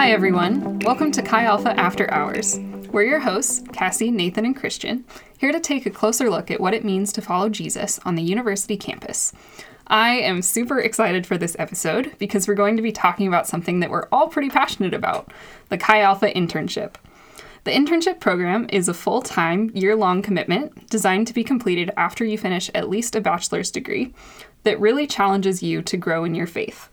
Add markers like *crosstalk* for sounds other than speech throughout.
Hi, everyone. Welcome to Chi Alpha After Hours. We're your hosts, Cassie, Nathan, and Christian, here to take a closer look at what it means to follow Jesus on the university campus. I am super excited for this episode because we're going to be talking about something that we're all pretty passionate about the Chi Alpha internship. The internship program is a full time, year long commitment designed to be completed after you finish at least a bachelor's degree that really challenges you to grow in your faith.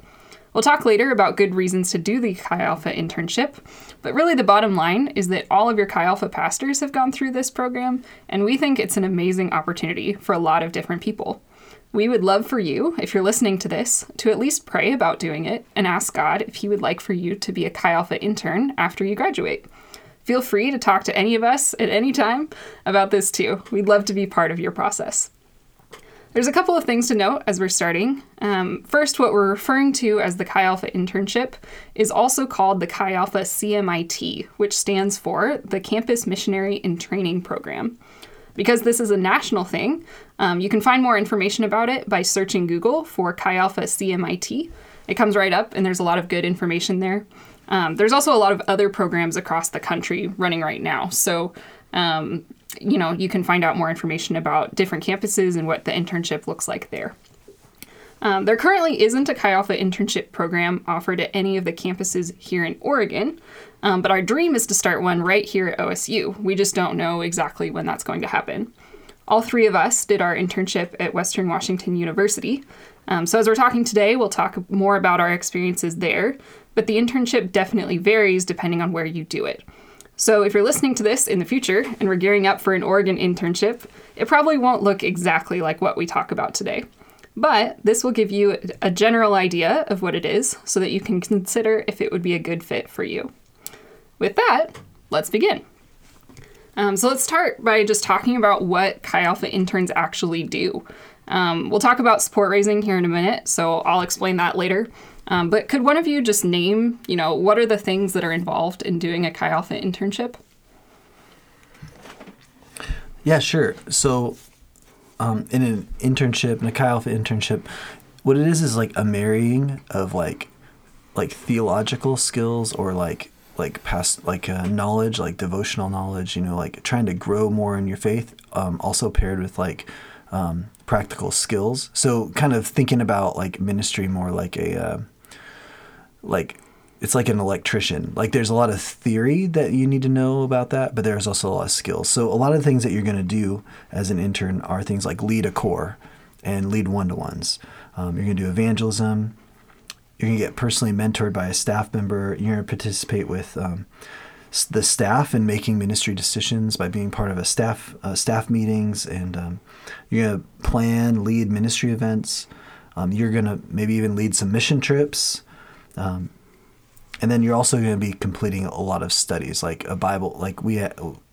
We'll talk later about good reasons to do the Chi Alpha internship, but really the bottom line is that all of your Chi Alpha pastors have gone through this program, and we think it's an amazing opportunity for a lot of different people. We would love for you, if you're listening to this, to at least pray about doing it and ask God if He would like for you to be a Chi Alpha intern after you graduate. Feel free to talk to any of us at any time about this too. We'd love to be part of your process. There's a couple of things to note as we're starting. Um, first, what we're referring to as the Chi Alpha internship is also called the Chi Alpha CMIT, which stands for the Campus Missionary in Training Program. Because this is a national thing, um, you can find more information about it by searching Google for Chi Alpha CMIT. It comes right up, and there's a lot of good information there. Um, there's also a lot of other programs across the country running right now. So, um, you know, you can find out more information about different campuses and what the internship looks like there. Um, there currently isn't a Chi Alpha internship program offered at any of the campuses here in Oregon, um, but our dream is to start one right here at OSU. We just don't know exactly when that's going to happen. All three of us did our internship at Western Washington University. Um, so, as we're talking today, we'll talk more about our experiences there, but the internship definitely varies depending on where you do it. So, if you're listening to this in the future and we're gearing up for an Oregon internship, it probably won't look exactly like what we talk about today. But this will give you a general idea of what it is so that you can consider if it would be a good fit for you. With that, let's begin. Um, so, let's start by just talking about what Chi Alpha interns actually do. Um, we'll talk about support raising here in a minute, so I'll explain that later. Um, but could one of you just name, you know, what are the things that are involved in doing a Chi Alpha internship? Yeah, sure. So, um, in an internship, in a Chi Alpha internship, what it is is like a marrying of like, like theological skills or like like past like uh, knowledge, like devotional knowledge. You know, like trying to grow more in your faith. Um, also paired with like um, practical skills. So, kind of thinking about like ministry more like a uh, like it's like an electrician. Like there's a lot of theory that you need to know about that, but there's also a lot of skills. So a lot of things that you're going to do as an intern are things like lead a core and lead one-to-ones. Um, you're going to do evangelism. You're going to get personally mentored by a staff member. You're going to participate with um, the staff in making ministry decisions by being part of a staff uh, staff meetings, and um, you're going to plan, lead ministry events. Um, you're going to maybe even lead some mission trips. Um, and then you're also going to be completing a lot of studies, like a Bible, like we,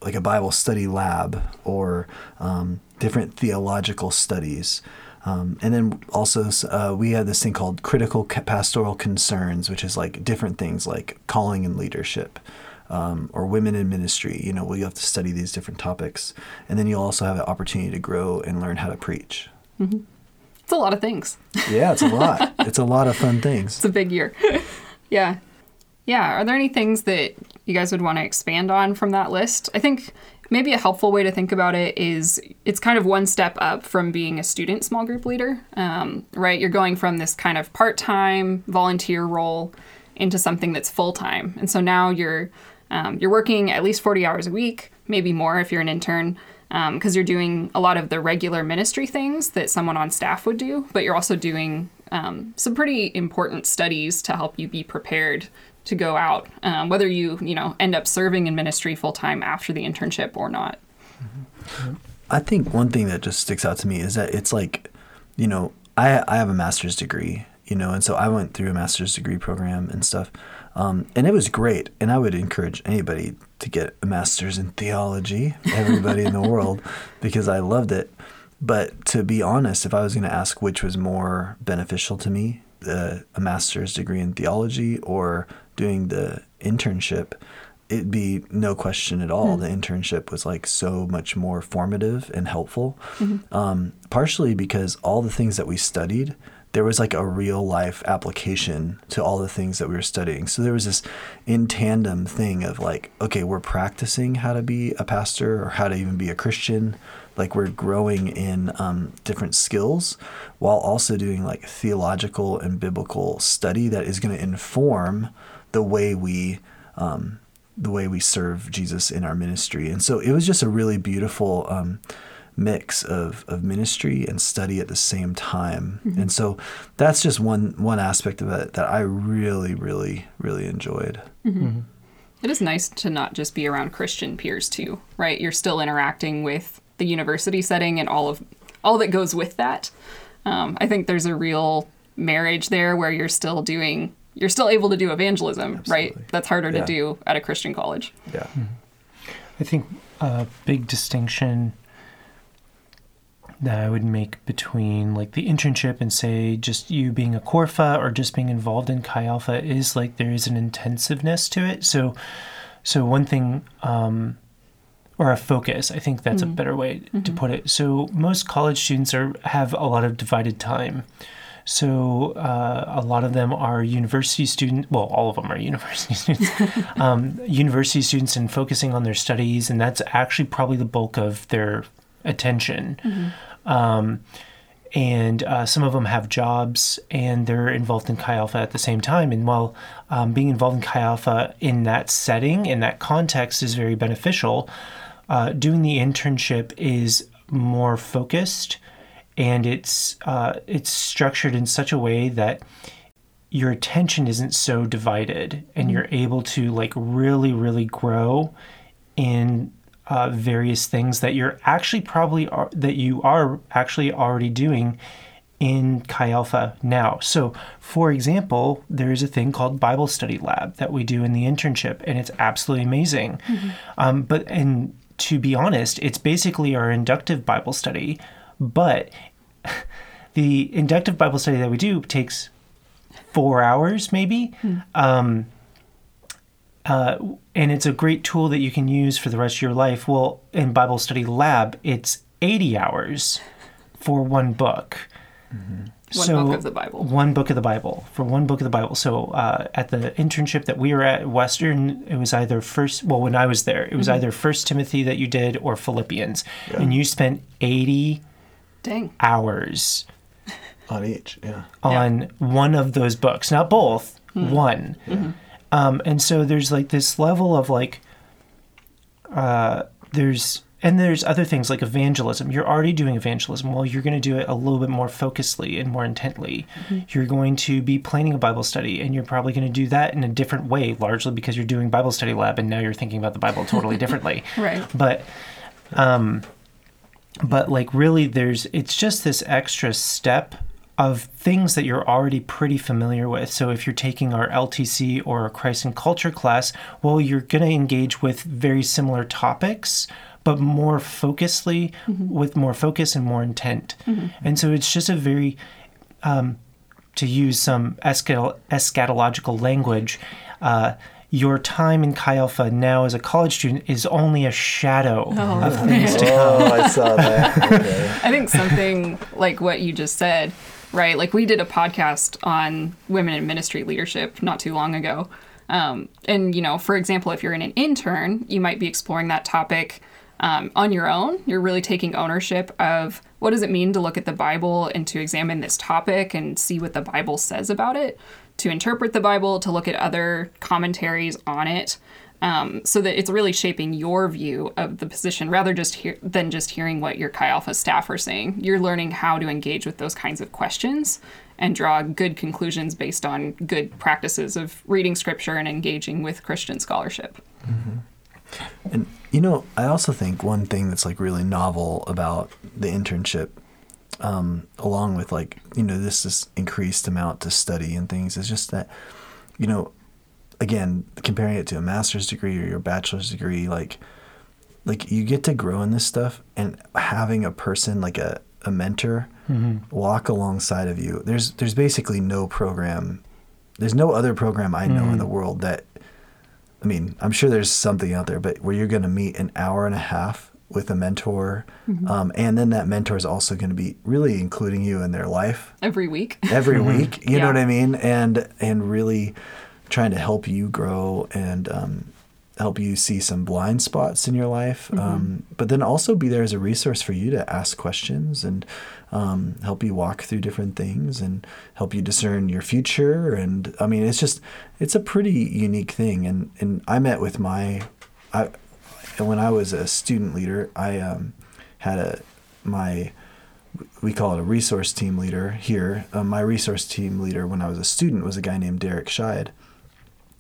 like a Bible study lab, or um, different theological studies. Um, and then also, uh, we have this thing called critical pastoral concerns, which is like different things like calling and leadership, um, or women in ministry. You know, where you have to study these different topics, and then you'll also have an opportunity to grow and learn how to preach. Mm-hmm. It's a lot of things. Yeah, it's a lot. it's a lot of fun things. It's a big year. *laughs* yeah. Yeah. Are there any things that you guys would want to expand on from that list? I think maybe a helpful way to think about it is it's kind of one step up from being a student small group leader, um, right? You're going from this kind of part time volunteer role into something that's full time. And so now you're um, you're working at least 40 hours a week, maybe more if you're an intern, because um, you're doing a lot of the regular ministry things that someone on staff would do, but you're also doing um, some pretty important studies to help you be prepared to go out, um, whether you you know end up serving in ministry full time after the internship or not. I think one thing that just sticks out to me is that it's like, you know, I I have a master's degree, you know, and so I went through a master's degree program and stuff, um, and it was great. And I would encourage anybody to get a master's in theology, everybody in the *laughs* world, because I loved it. But to be honest, if I was going to ask which was more beneficial to me, uh, a master's degree in theology or doing the internship, it'd be no question at all. Mm-hmm. The internship was like so much more formative and helpful. Mm-hmm. Um, partially because all the things that we studied, there was like a real life application to all the things that we were studying. So there was this in tandem thing of like, okay, we're practicing how to be a pastor or how to even be a Christian. Like we're growing in um, different skills while also doing like theological and biblical study that is going to inform the way we um, the way we serve Jesus in our ministry. And so it was just a really beautiful um, mix of, of ministry and study at the same time. Mm-hmm. And so that's just one one aspect of it that I really, really, really enjoyed. Mm-hmm. Mm-hmm. It is nice to not just be around Christian peers too, right? You're still interacting with the university setting and all of all that goes with that. Um, I think there's a real marriage there where you're still doing you're still able to do evangelism, Absolutely. right? That's harder yeah. to do at a Christian college. Yeah. Mm-hmm. I think a big distinction that I would make between like the internship and say just you being a Corfa or just being involved in Chi Alpha is like there is an intensiveness to it. So, so one thing, um, or a focus, I think that's mm-hmm. a better way mm-hmm. to put it. So most college students are have a lot of divided time. So uh, a lot of them are university students. Well, all of them are *laughs* university students. *laughs* um, university students and focusing on their studies, and that's actually probably the bulk of their attention. Mm-hmm. Um, and uh, some of them have jobs and they're involved in Chi Alpha at the same time. And while um, being involved in Chi Alpha in that setting, in that context, is very beneficial, uh, doing the internship is more focused and it's uh, it's structured in such a way that your attention isn't so divided and mm-hmm. you're able to like really really grow in uh, various things that you're actually probably are, that you are actually already doing in Chi Alpha now. So, for example, there is a thing called Bible Study Lab that we do in the internship, and it's absolutely amazing. Mm-hmm. Um, but and to be honest, it's basically our inductive Bible study, but *laughs* the inductive Bible study that we do takes four hours, maybe. Mm. Um, uh, and it's a great tool that you can use for the rest of your life. Well, in Bible Study Lab, it's 80 hours for one book. Mm-hmm. One so, book of the Bible. One book of the Bible for one book of the Bible. So uh, at the internship that we were at Western, it was either first. Well, when I was there, it was mm-hmm. either First Timothy that you did or Philippians, yeah. and you spent eighty Dang. hours on each. Yeah. On yeah. one of those books, not both. Mm-hmm. One. Mm-hmm. Um, and so there's like this level of like, uh, there's and there's other things like evangelism. You're already doing evangelism. Well, you're going to do it a little bit more focusedly and more intently. Mm-hmm. You're going to be planning a Bible study, and you're probably going to do that in a different way, largely because you're doing Bible study lab, and now you're thinking about the Bible totally differently. *laughs* right. But, um, but like really, there's it's just this extra step of things that you're already pretty familiar with. So if you're taking our LTC or a Christ and Culture class, well, you're going to engage with very similar topics, but more focusedly, mm-hmm. with more focus and more intent. Mm-hmm. And so it's just a very, um, to use some eschatological language, uh, your time in Chi Alpha now as a college student is only a shadow oh, of things to come. Oh, I saw that. *laughs* Okay. I think something like what you just said right? Like we did a podcast on women in ministry leadership not too long ago. Um, and, you know, for example, if you're in an intern, you might be exploring that topic um, on your own. You're really taking ownership of what does it mean to look at the Bible and to examine this topic and see what the Bible says about it, to interpret the Bible, to look at other commentaries on it um, so that it's really shaping your view of the position rather just hear, than just hearing what your Chi Alpha staff are saying. You're learning how to engage with those kinds of questions and draw good conclusions based on good practices of reading scripture and engaging with Christian scholarship. Mm-hmm. And you know, I also think one thing that's like really novel about the internship, um, along with like you know this this increased amount to study and things, is just that you know again, comparing it to a master's degree or your bachelor's degree, like like you get to grow in this stuff and having a person like a, a mentor mm-hmm. walk alongside of you. There's there's basically no program there's no other program I know mm-hmm. in the world that I mean, I'm sure there's something out there, but where you're gonna meet an hour and a half with a mentor, um, and then that mentor is also going to be really including you in their life Every week. every week. You Yeah. know what I mean? And and really trying to help you grow and um, help you see some blind spots in your life. Um, but then also be there as a resource for you to ask questions and um, help you walk through different things and help you discern your future. And I mean, it's just it's a pretty unique thing. And and I met with my I when I was a student leader, I um, had a my we call it a resource team leader here. Um, my resource team leader when I was a student was a guy named Derek Scheid.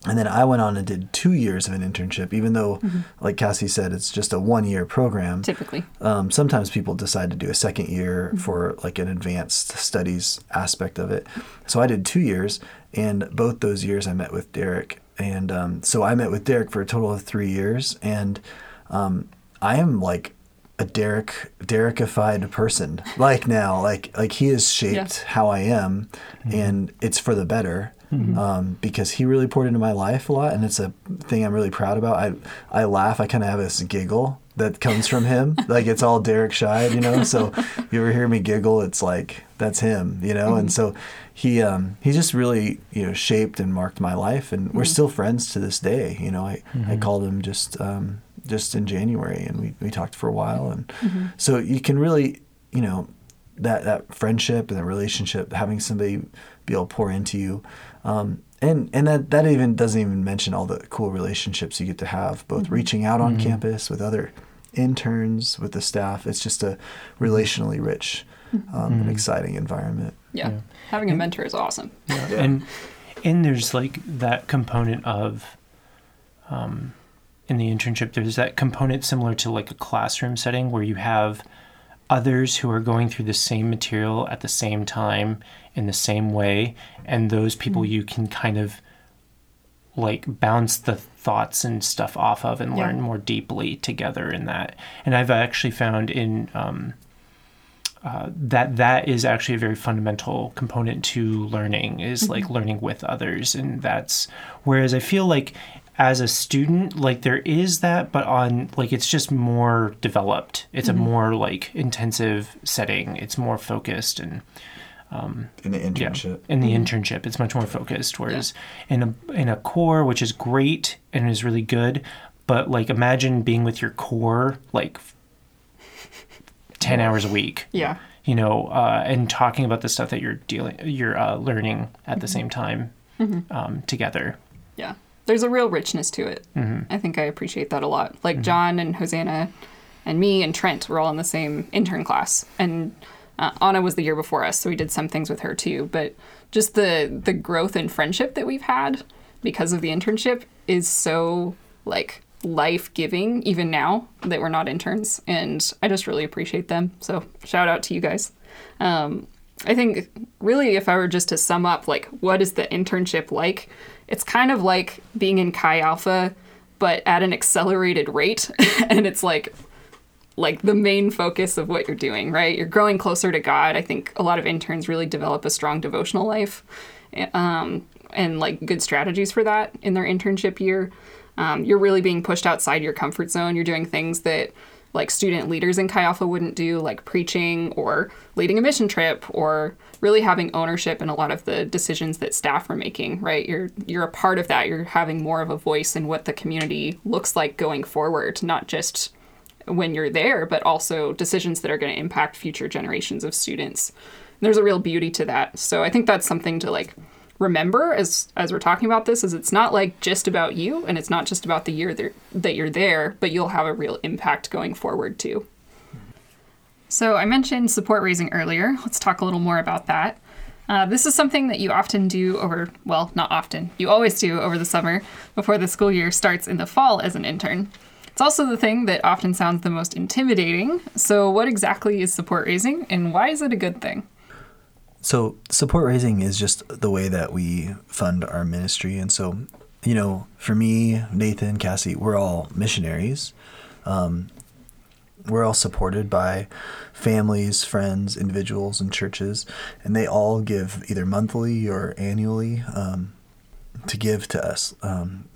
And then I went on and did two years of an internship, even though, like Cassie said, it's just a one year program. Typically. Um, sometimes people decide to do a second year for like an advanced studies aspect of it. So I did two years, and both those years I met with Derek. And um, so I met with Derek for a total of three years, and um, I am like a Derek Derekified person. *laughs* Like now, like like he has shaped Yeah. how I am, and it's for the better. Um, because he really poured into my life a lot, and it's a thing I'm really proud about. I I laugh. I kind of have this giggle that comes from him. *laughs* like it's all Derek Scheid, you know. So you ever hear me giggle, it's like that's him, you know. And so he um, he just really you know shaped and marked my life, and we're still friends to this day. You know, I I called him just um, just in January, and we we talked for a while, and so you can really you know that that friendship and that relationship, having somebody be able to pour into you. Um, and and that, that even doesn't even mention all the cool relationships you get to have, both reaching out on campus with other interns, with the staff. It's just a relationally rich um, and exciting environment. Yeah. Yeah. Having a mentor is awesome. Yeah, and and there's like that component of um, in the internship there's that component similar to like a classroom setting where you have others who are going through the same material at the same time in the same way and those people you can kind of like bounce the thoughts and stuff off of and Yeah. learn more deeply together in that. And i've actually found in um, uh, that that is actually a very fundamental component to learning is like learning with others and that's whereas i feel like as a student like there is that but on like it's just more developed. It's a more like intensive setting. It's more focused and In the yeah, internship. in the internship. It's much more focused whereas in a in a core which is great and is really good but like imagine being with your core like 10 hours a week. Yeah. you know, uh, and talking about the stuff that you're dealing, you're uh, learning at the same time um, together. Yeah. There's a real richness to it. I think I appreciate that a lot. Like John and Hosanna and me and Trent were all in the same intern class. And uh, Anna was the year before us, so we did some things with her too. But just the the growth and friendship that we've had because of the internship is so like life giving even now that we're not interns and I just really appreciate them. So shout out to you guys. Um, I think really if I were just to sum up like what is the internship like, it's kind of like being in Chi Alpha but at an accelerated rate *laughs* and it's like like the main focus of what you're doing, right? You're growing closer to God. I think a lot of interns really develop a strong devotional life um, and like good strategies for that in their internship year. Um, you're really being pushed outside your comfort zone. You're doing things that like student leaders in Chi Alpha wouldn't do, like preaching or leading a mission trip or really having ownership in a lot of the decisions that staff are making, right? You're you're a part of that. You're having more of a voice in what the community looks like going forward, not just when you're there, but also decisions that are going to impact future generations of students. And there's a real beauty to that. So I think that's something to like remember as as we're talking about this is it's not like just about you and it's not just about the year that, that you're there, but you'll have a real impact going forward too. So I mentioned support raising earlier. Let's talk a little more about that. Uh, this is something that you often do over, well, not often, you always do over the summer before the school year starts in the fall as an intern. It's also the thing that often sounds the most intimidating. So, what exactly is support raising and why is it a good thing? So support raising is just the way that we fund our ministry, and so you know, for me, Nathan, Cassie, we're all missionaries. Um, we're all supported by families, friends, individuals, and churches, and they all give either monthly or annually um, to give to us um,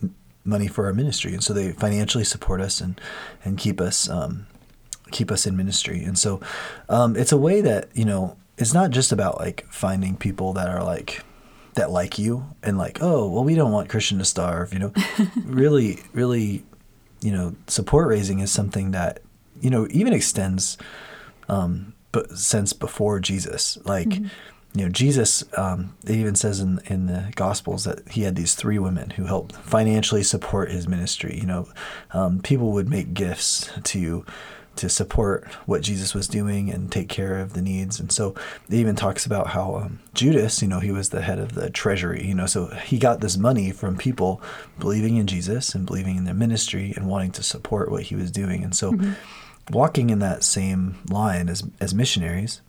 money for our ministry, and so they financially support us and and keep us um, keep us in ministry. And so um, it's a way that you know it's not just about like finding people that are like that like you and like oh well we don't want Christian to starve. You know, *laughs* really really you know support raising is something that you know even extends um, but since before Jesus like. Mm-hmm you know, Jesus, um, it even says in, in the Gospels that he had these three women who helped financially support his ministry. You know, um, people would make gifts to to support what Jesus was doing and take care of the needs. And so it even talks about how um, Judas, you know, he was the head of the treasury, you know, so he got this money from people believing in Jesus and believing in their ministry and wanting to support what he was doing. And so mm-hmm. walking in that same line as, as missionaries,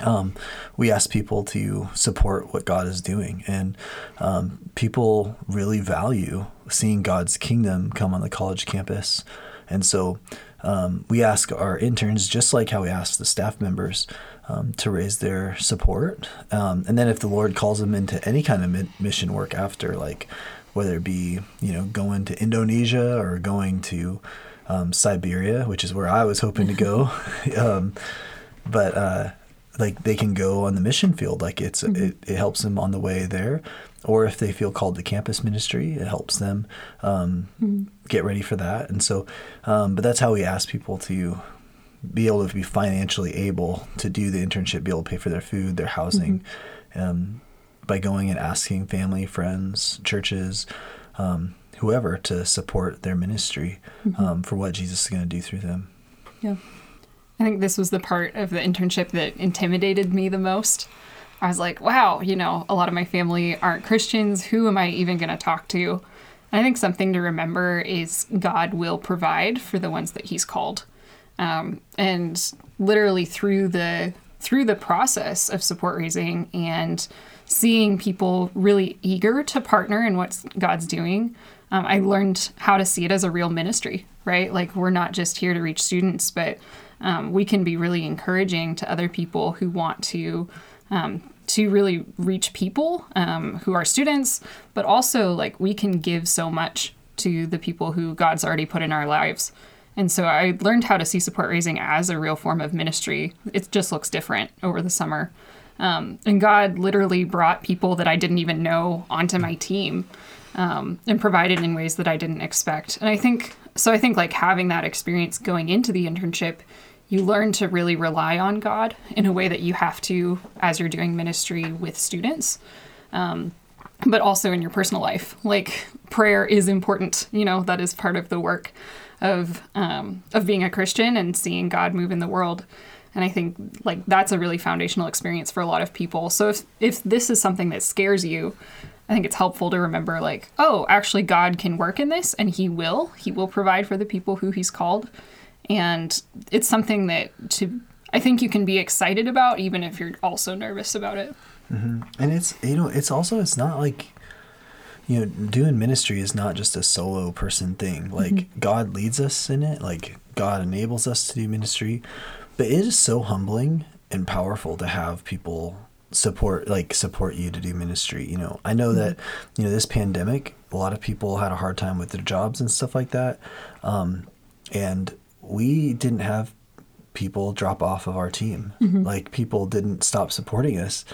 um, we ask people to support what God is doing. And um, people really value seeing God's kingdom come on the college campus. And so um, we ask our interns, just like how we ask the staff members, um, to raise their support. Um, and then if the Lord calls them into any kind of mission work after, like whether it be, you know, going to Indonesia or going to um, Siberia, which is where I was hoping to go. *laughs* *laughs* but, uh, like they can go on the mission field like it's mm-hmm. it, it helps them on the way there or if they feel called to campus ministry it helps them um, mm-hmm. Get ready for that and so um, but that's how we ask people to be able to be financially able to do the internship be able to pay for their food their housing mm-hmm. um, by going and asking family friends churches um, whoever to support their ministry mm-hmm. um, for what jesus is going to do through them yeah I think this was the part of the internship that intimidated me the most. I was like, wow, you know, a lot of my family aren't Christians. Who am I even going to talk to? I think something to remember is God will provide for the ones that He's called. Um, and literally through the through the process of support raising and seeing people really eager to partner in what God's doing, um, I learned how to see it as a real ministry, right? Like we're not just here to reach students, but um, we can be really encouraging to other people who want to um, to really reach people um, who are students, but also like we can give so much to the people who God's already put in our lives. And so I learned how to see support raising as a real form of ministry. It just looks different over the summer. Um, and God literally brought people that I didn't even know onto my team um, and provided in ways that I didn't expect. And I think so. I think like having that experience going into the internship, you learn to really rely on God in a way that you have to as you're doing ministry with students. Um, but also in your personal life, like prayer is important. You know that is part of the work of um, of being a Christian and seeing God move in the world. And I think like that's a really foundational experience for a lot of people. So if if this is something that scares you, I think it's helpful to remember like, oh, actually God can work in this and he will. He will provide for the people who he's called. And it's something that to I think you can be excited about even if you're also nervous about it. Mm-hmm. And it's you know, it's also it's not like you know, doing ministry is not just a solo person thing. Like mm-hmm. God leads us in it, like God enables us to do ministry. But it is so humbling and powerful to have people support like support you to do ministry you know i know mm-hmm. that you know this pandemic a lot of people had a hard time with their jobs and stuff like that um, and we didn't have people drop off of our team mm-hmm. like people didn't stop supporting us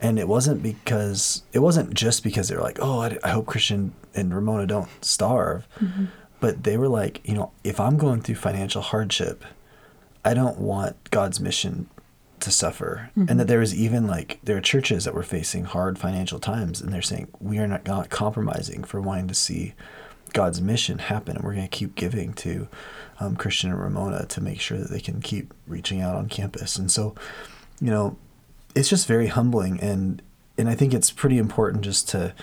and it wasn't because it wasn't just because they were like oh i, I hope christian and ramona don't starve mm-hmm. but they were like you know if i'm going through financial hardship i don't want god's mission to suffer mm-hmm. and that there was even like there are churches that were facing hard financial times and they're saying we are not, not compromising for wanting to see god's mission happen and we're going to keep giving to um, christian and ramona to make sure that they can keep reaching out on campus and so you know it's just very humbling and and i think it's pretty important just to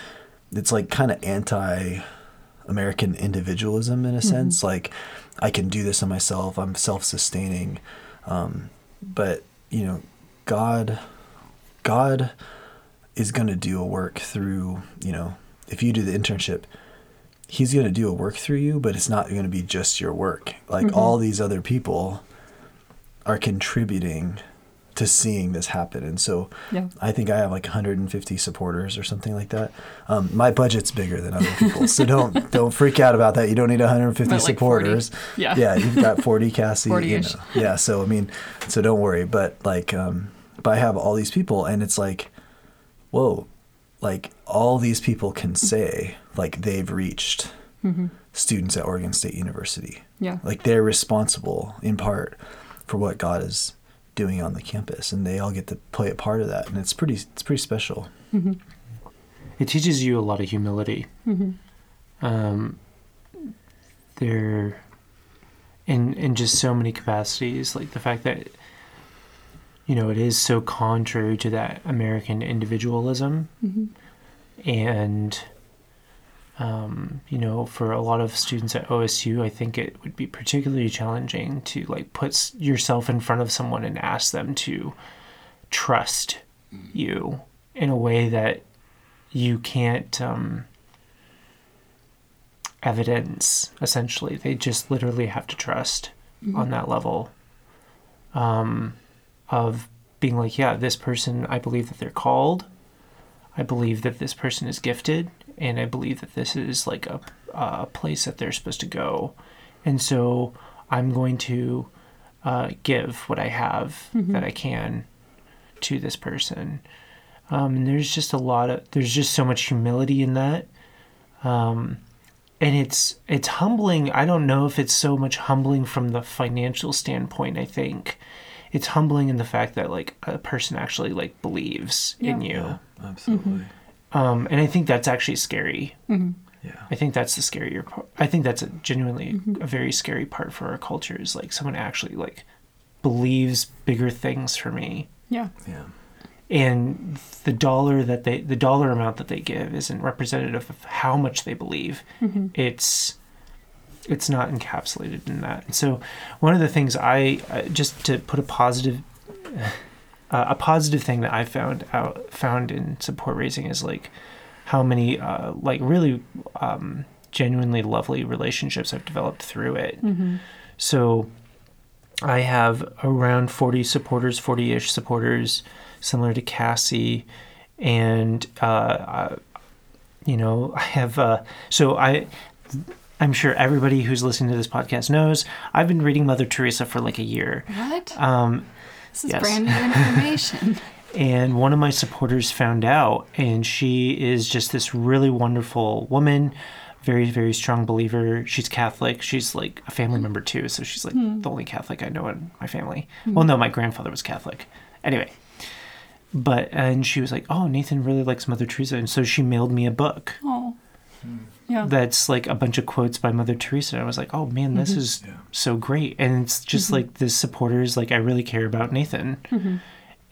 it's like kind of anti american individualism in a mm-hmm. sense like i can do this on myself i'm self-sustaining um, but you know, God, God is going to do a work through, you know, if you do the internship, he's going to do a work through you, but it's not going to be just your work. Like mm-hmm. all these other people are contributing to seeing this happen. And so Yeah. I think I have like 150 supporters or something like that. Um, my budget's bigger than other people, so *laughs* don't don't freak out about that. You don't need 150 But, like, 40. supporters. Yeah. yeah, you've got 40 Cassie. 40-ish. know. Yeah, so I mean, so don't worry. But like, um, but I have all these people, and it's like, whoa, like all these people can say like they've reached mm-hmm. students at Oregon State University. Yeah. Like they're responsible in part for what God is doing on the campus, and they all get to play a part of that, and it's pretty it's pretty special. Mm-hmm. it teaches you a lot of humility. Mm-hmm. Um, there, in in just so many capacities, like the fact that you know it is so contrary to that American individualism, and um, you know, for a lot of students at OSU, I think it would be particularly challenging to like put yourself in front of someone and ask them to trust you in a way that you can't um, evidence essentially. They just literally have to trust on that level um, of being like yeah this person i believe that they're called. I believe that this person is gifted and i believe that this is like a, a place that they're supposed to go. And so i'm going to uh, give what i have that i can to this person. Um, and there's just a lot of there's just so much humility in that. Um, and it's it's humbling. I don't know if it's so much humbling from the financial standpoint i think. It's humbling in the fact that like a person actually like believes in you. Absolutely. Um, and i think that's actually scary. Yeah. i think that's the scarier part. I think that's a genuinely a very scary part for our culture is like someone actually like believes bigger things for me. Yeah. Yeah. and the dollar that they the dollar amount that they give isn't representative of how much they believe. It's it's not encapsulated in that. And so one of the things i uh, just to put a positive uh, a positive thing that i found out found in support raising is like how many uh, like really um, genuinely lovely relationships i've developed through it so I have around 40 supporters, 40 ish supporters, similar to Cassie. And, uh, uh, you know, *laughs* I have, uh, so I, I'm sure everybody who's listening to this podcast knows I've been reading Mother Teresa for like a year. What? Um, this is yes. brand new information. *laughs* *laughs* and one of my supporters found out, and she is just this really wonderful woman, very, very strong believer. She's Catholic. She's like a family member too, so she's like hmm. the only Catholic I know in my family. Hmm. Well, no, my grandfather was Catholic. Anyway, but and she was like, "Oh, Nathan really likes Mother Teresa," and so she mailed me a book oh. Yeah. that's like a bunch of quotes by Mother Teresa. And I was like, "Oh man, this is so great!" And it's just like the supporters, like I really care about Nathan,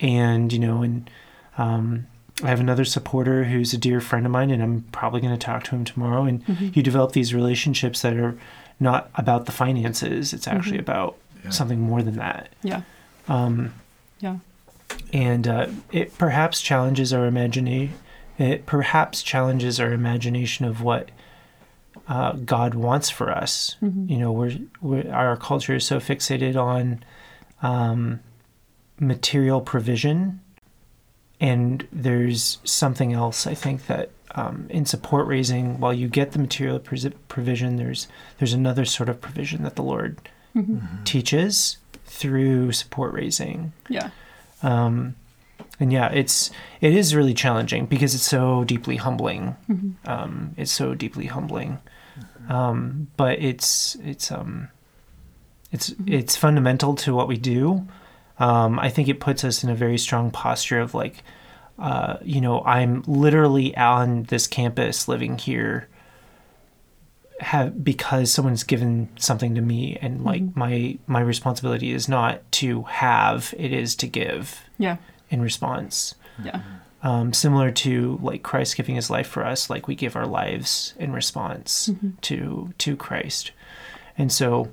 and you know, and um, I have another supporter who's a dear friend of mine, and I'm probably going to talk to him tomorrow. And you develop these relationships that are not about the finances; it's actually about something more than that. yeah. Um, Yeah. and uh, it perhaps challenges our imagination. It perhaps challenges our imagination of what uh, God wants for us. You know, we're, we're our culture is so fixated on um, material provision, and there's something else. I think that um, in support raising, while you get the material provision, there's there's another sort of provision that the Lord teaches through support raising Yeah. um, and yeah it's it is really challenging because it's so deeply humbling. Um, it's so deeply humbling. Um, but it's it's um it's it's fundamental to what we do. Um, i think it puts us in a very strong posture of like uh, you know i'm literally on this campus living here have because someone's given something to me and like my my responsibility is not to have it is to give. Yeah. In response. Yeah. um, similar to like christ giving his life for us like we give our lives in response to to christ. And so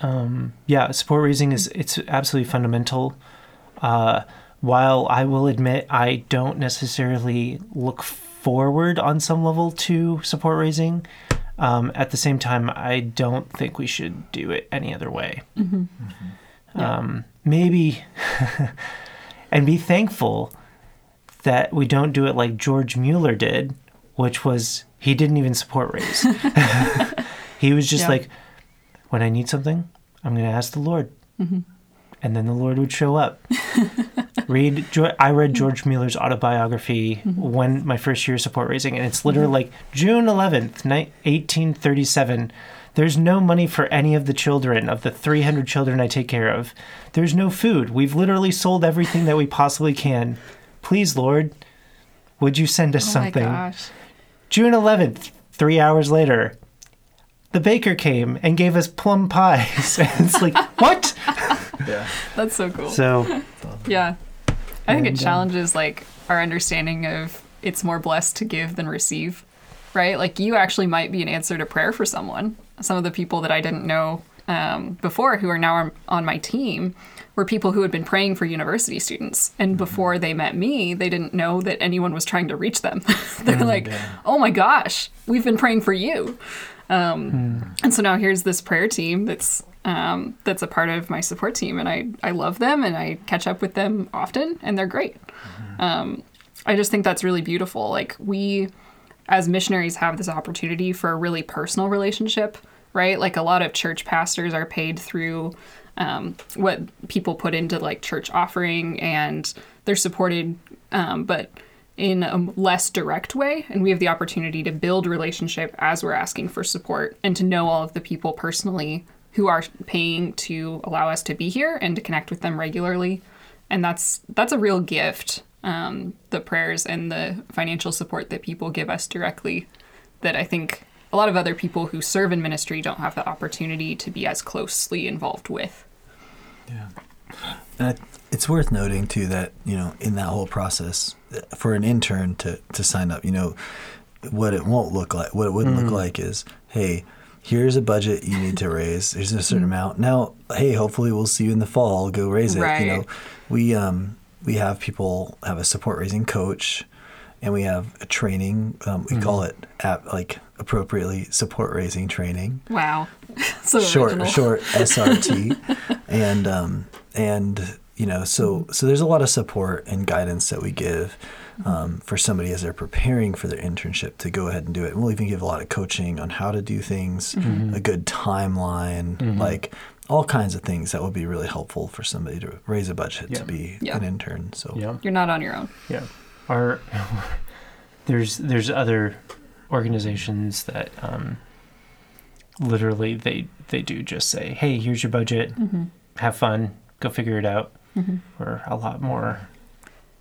um, yeah support raising is it's absolutely fundamental. Uh, while i will admit i don't necessarily look forward on some level to support raising um, at the same time i don't think we should do it any other way. Yeah. um, maybe *laughs* and be thankful that we don't do it like George Mueller did, which was he didn't even support race. *laughs* he was just Yeah. like, when I need something, I'm going to ask the Lord, mm-hmm. and then the Lord would show up. *laughs* read. I read George Mueller's autobiography mm-hmm. when my first year of support raising, and it's literally mm-hmm. like June 11th, 1837. There's no money for any of the children of the 300 children I take care of. There's no food. We've literally sold everything that we possibly can. Please, Lord, would you send us Oh something? my gosh. June 11th, three hours later, the baker came and gave us plum pies. *laughs* and it's like, *laughs* what? Yeah. That's so cool. So, Yeah. I think it And, um, challenges like our understanding of it's more blessed to give than receive, right? Like you actually might be an answer to prayer for someone. Some of the people that I didn't know um, before who are now on- my team were people who had been praying for university students. And before they met me, they didn't know that anyone was trying to reach them. *laughs* They're like, oh my gosh, we've been praying for you. Um, And so now here's this prayer team that's um, that's a part of my support team, and I I love them, and I catch up with them often, and they're great. Um, I just think that's really beautiful. Like we, as missionaries, have this opportunity for a really personal relationship, right? Like a lot of church pastors are paid through um, what people put into like church offering, and they're supported, um, but in a less direct way. And we have the opportunity to build relationship as we're asking for support, and to know all of the people personally who are paying to allow us to be here and to connect with them regularly. And that's that's a real gift. Um, the prayers and the financial support that people give us directly that I think a lot of other people who serve in ministry don't have the opportunity to be as closely involved with. Yeah. And it's worth noting too that you know in that whole process, for an intern to to sign up, you know, what it won't look like, what it wouldn't look like is, hey, here's a budget you need to *laughs* raise. There's a certain amount. Now, hey, hopefully we'll see you in the fall. Go raise it. You know, we um we have people have a support raising coach, and we have a training. Um, we call it at like appropriately support raising training Wow. *laughs* so short original. short *laughs* SRT, and um, and you know so so there's a lot of support and guidance that we give um, for somebody as they're preparing for their internship to go ahead and do it. And we'll even give a lot of coaching on how to do things, a good timeline, like all kinds of things that would be really helpful for somebody to raise a budget Yeah. to be Yeah. an intern. So yeah. You're not on your own. Yeah. Our *laughs* there's there's other organizations that um, literally they they do just say, "Hey, here's your budget. Have fun. Go figure it out." We're a lot more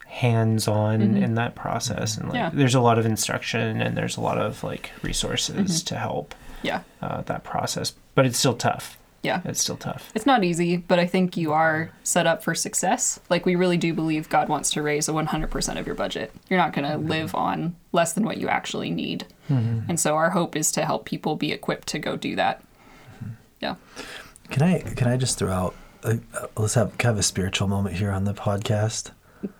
hands-on in that process, and like Yeah. there's a lot of instruction and there's a lot of like resources to help Yeah. uh, that process. But it's still tough. Yeah. It's still tough. It's not easy, but I think you are set up for success. Like, we really do believe God wants to raise a 100% of your budget. You're not going to live on less than what you actually need. And so, our hope is to help people be equipped to go do that. Yeah. can I can I just throw out? Uh, uh, let's have kind of a spiritual moment here on the podcast.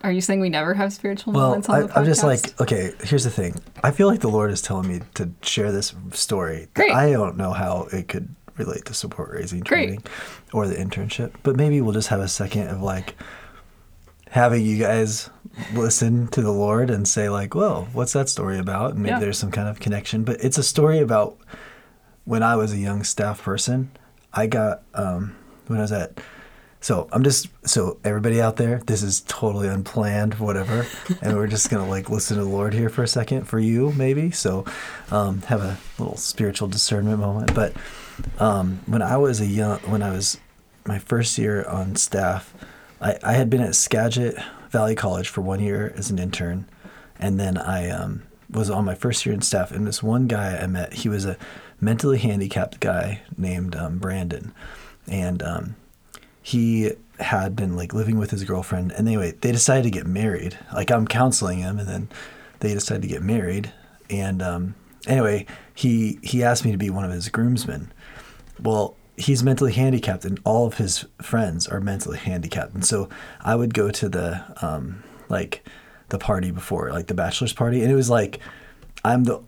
Are you saying we never have spiritual Well, moments on I, the podcast? I'm just like, okay, here's the thing. I feel like the Lord is telling me to share this story. that Great. I don't know how it could relate to support raising Great. training or the internship, but maybe we'll just have a second of like having you guys listen to the Lord and say like, "Well, what's that story about?" And maybe Yeah. there's some kind of connection. But it's a story about when I was a young staff person. I got um, when I was at so I'm just so everybody out there, this is totally unplanned, whatever, *laughs* and we're just gonna like listen to the Lord here for a second for you, maybe. So um, have a little spiritual discernment moment. But um, when I was a young, when I was my first year on staff, I, I had been at Skagit Valley College for one year as an intern, and then I um, was on my first year in staff. And this one guy I met, he was a mentally handicapped guy named um, Brandon, and um, he had been like living with his girlfriend. And anyway, they decided to get married. Like I'm counseling him, and then they decided to get married. And um, anyway, he he asked me to be one of his groomsmen. Well, he's mentally handicapped, and all of his friends are mentally handicapped. And so I would go to the um, like the party before, like the bachelor's party, and it was like I'm the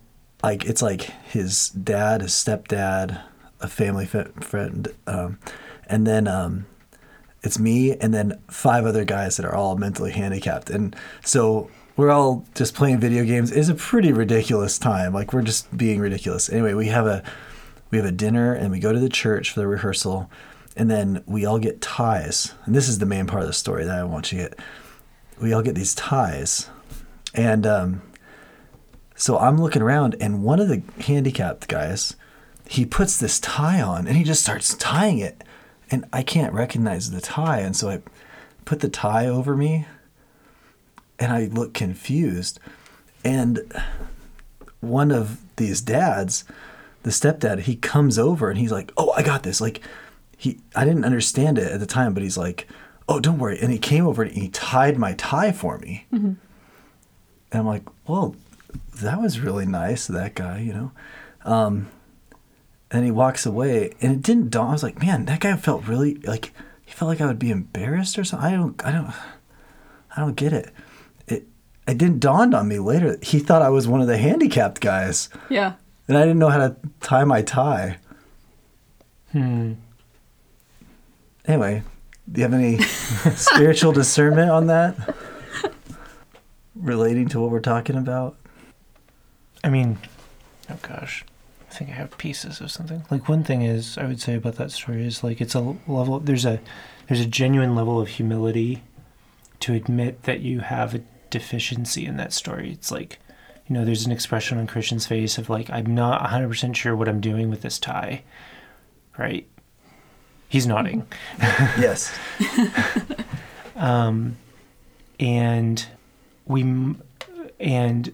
like it's like his dad, his stepdad, a family friend, um, and then um, it's me and then five other guys that are all mentally handicapped. And so we're all just playing video games. It's a pretty ridiculous time. Like we're just being ridiculous. Anyway, we have a we have a dinner and we go to the church for the rehearsal and then we all get ties. And this is the main part of the story that I want you to get. We all get these ties. And um, so I'm looking around and one of the handicapped guys, he puts this tie on and he just starts tying it and I can't recognize the tie. And so I put the tie over me and I look confused. And one of these dads, the stepdad, he comes over and he's like, Oh, I got this. Like, he, I didn't understand it at the time, but he's like, Oh, don't worry. And he came over and he tied my tie for me. Mm-hmm. And I'm like, Well, that was really nice, that guy, you know? Um, and he walks away and it didn't dawn i was like man that guy felt really like he felt like i would be embarrassed or something i don't i don't i don't get it it it didn't dawn on me later he thought i was one of the handicapped guys Yeah. And i didn't know how to tie my tie Hmm. anyway do you have any *laughs* spiritual discernment on that relating to what we're talking about I mean, oh gosh, I think I have pieces of something. Like one thing is, I would say about that story is like it's a level. There's a there's a genuine level of humility to admit that you have a deficiency in that story. It's like, you know, there's an expression on Christian's face of like, I'm not 100% sure what I'm doing with this tie, right? He's nodding. *laughs* yes *laughs* um, and we and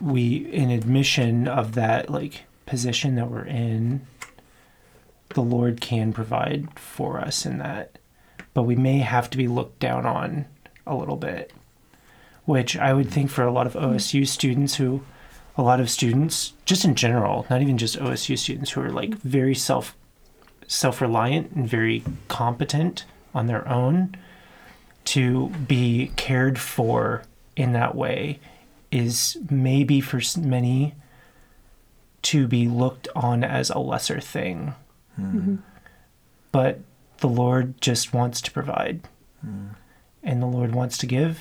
we in admission of that like position that we're in the lord can provide for us in that but we may have to be looked down on a little bit which i would think for a lot of osu students who a lot of students just in general not even just osu students who are like very self self-reliant and very competent on their own to be cared for in that way is maybe for many to be looked on as a lesser thing. Hmm. Mm-hmm. But the Lord just wants to provide. Hmm. And the Lord wants to give.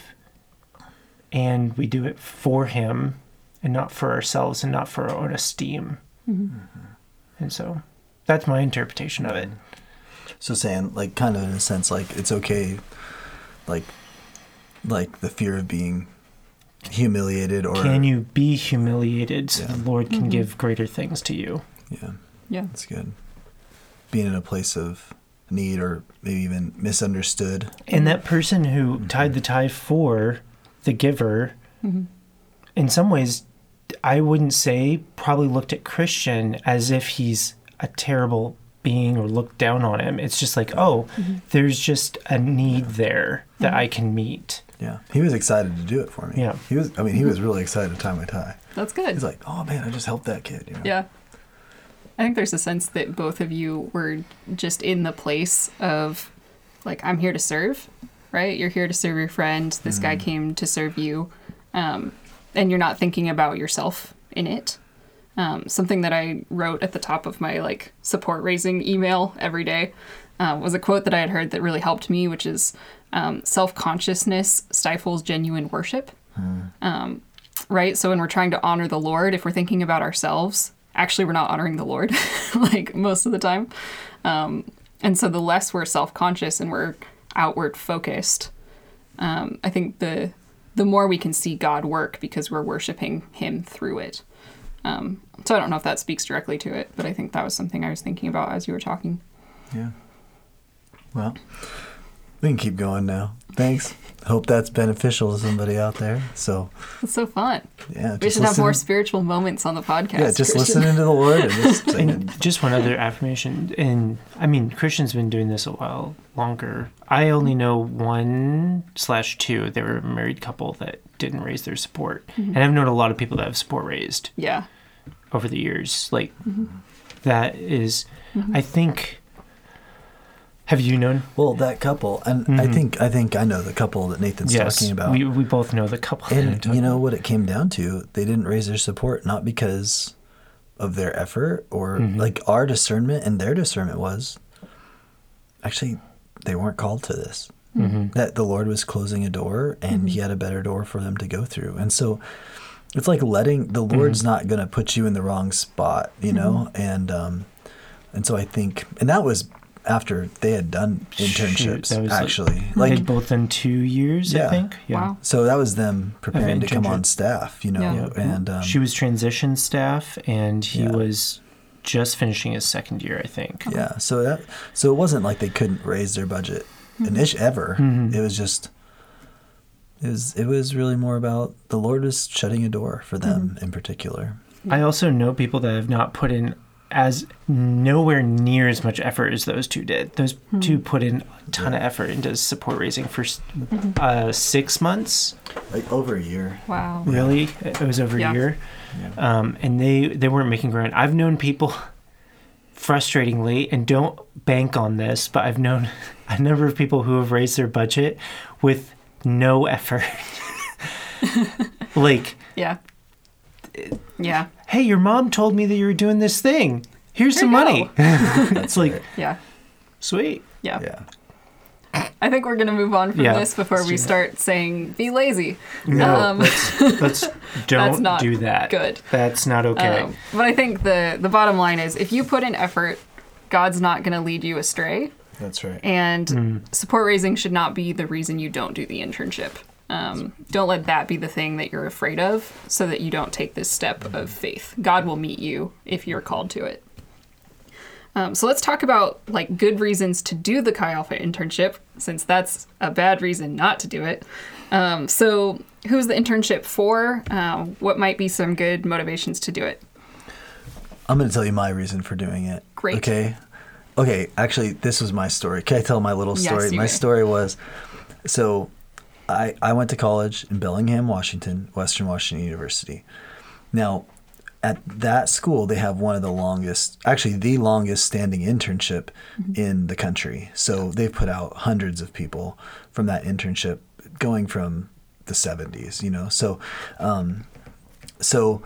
And we do it for Him and not for ourselves and not for our own esteem. Mm-hmm. Mm-hmm. And so that's my interpretation of it. So saying like kind of in a sense like it's okay like like the fear of being humiliated or Can you be humiliated so Yeah. the Lord can mm-hmm. give greater things to you? yeah Yeah. that's good being in a place of need or maybe even misunderstood And that person who tied the tie for the giver, mm-hmm. in some ways, I wouldn't say probably looked at Christian as if he's a terrible being or looked down on him. It's just like, oh, mm-hmm. there's just a need there that mm-hmm. I can meet. yeah he was excited to do it for me Yeah. he was I mean he was really excited to tie my tie That's good. he's like oh man I just helped that kid you know Yeah. I think there's a sense that both of you were just in the place of, like, I'm here to serve, right? You're here to serve your friend. This guy came to serve you. Um, and you're not thinking about yourself in it. Um, something that I wrote at the top of my, like, support raising email every day uh, was a quote that I had heard that really helped me, which is um, self consciousness stifles genuine worship right? So when we're trying to honor the Lord, if we're thinking about ourselves, actually we're not honoring the Lord, *laughs* like most of the time. Um, and so the less we're self-conscious and we're outward focused, um, I think the the more we can see God work because we're worshiping Him through it. Um, so I don't know if that speaks directly to it, but I think that was something I was thinking about as you were talking. yeah well we can keep going now thanks hope that's beneficial to somebody out there so It's so fun. yeah We just should have more spiritual moments on the podcast. yeah just Christian. listening to the Lord and just *laughs* And just one other affirmation, and I mean, Christian's been doing this a while longer. I only know one slash two. They were a married couple that didn't raise their support, mm-hmm. and I've known a lot of people that have support raised Yeah. over the years. Like mm-hmm. that is, mm-hmm. I think. Have you known? Well, that couple, and I think I think I know the couple that Nathan's yes, talking about. we we both know the couple. and you know what it came down to? They didn't raise their support not because of their effort or Mm-hmm. like our discernment and their discernment was actually they weren't called to this. Mm-hmm. That the Lord was closing a door, and He had a better door for them to go through. And so, it's like letting the Lord's not going to put you in the wrong spot, you know. And um, and so I think, and that was after they had done Shoot, internships. that was like- actually, They like both done two years, I Yeah. think. Yeah. Wow. so that was them preparing to come on staff, you know. Yeah. And um, she was transition staff, and he Yeah. was just finishing his second year, I think. Yeah, so that so it wasn't like they couldn't raise their budget init ever. Mhm. It was just it was it was really more about the Lord was shutting a door for them in particular. I also know people that have not put in as nowhere near as much effort as those two did. Those two put in a ton of effort into support raising for s uh, six months. Like over a year. Wow. Really, it was over Yeah. a year, Yeah. um, and they they weren't making ground. I've known people, frustratingly, and don't bank on this, but I've known *laughs* a number of people who have raised their budget with no effort. *laughs* like, Yeah. Yeah. Hey, your mom told me that you were doing this thing. Here's Here some money. *laughs* it's like *laughs* Yeah. sweet. Yeah. Yeah. I think we're gonna move on from Yeah, this before let's we do that. start saying be lazy. No, Um, let's, let's *laughs* don't not do that. good. That's not okay. Um, but I think the the bottom line is if you put in effort, God's not gonna lead you astray. That's right. And Hmm. support raising should not be the reason you don't do the internship. Um, don't let that be the thing that you're afraid of so that you don't take this step of faith. God will meet you if you're called to it. Um, so let's talk about like good reasons to do the Chi Alpha internship, since that's a bad reason not to do it. Um, so who's the internship for? Um, what might be some good motivations to do it? I'm going to tell you my reason for doing it. Great. Okay. Okay. Actually, this was my story. Can I tell my little Yes, story? you my may. story was so I, I went to college in Bellingham, Washington, Western Washington University. Now, at that school, they have one of the longest, actually, the longest standing internship in the country. So they've put out hundreds of people from that internship going from the 70s, you know. So, um, so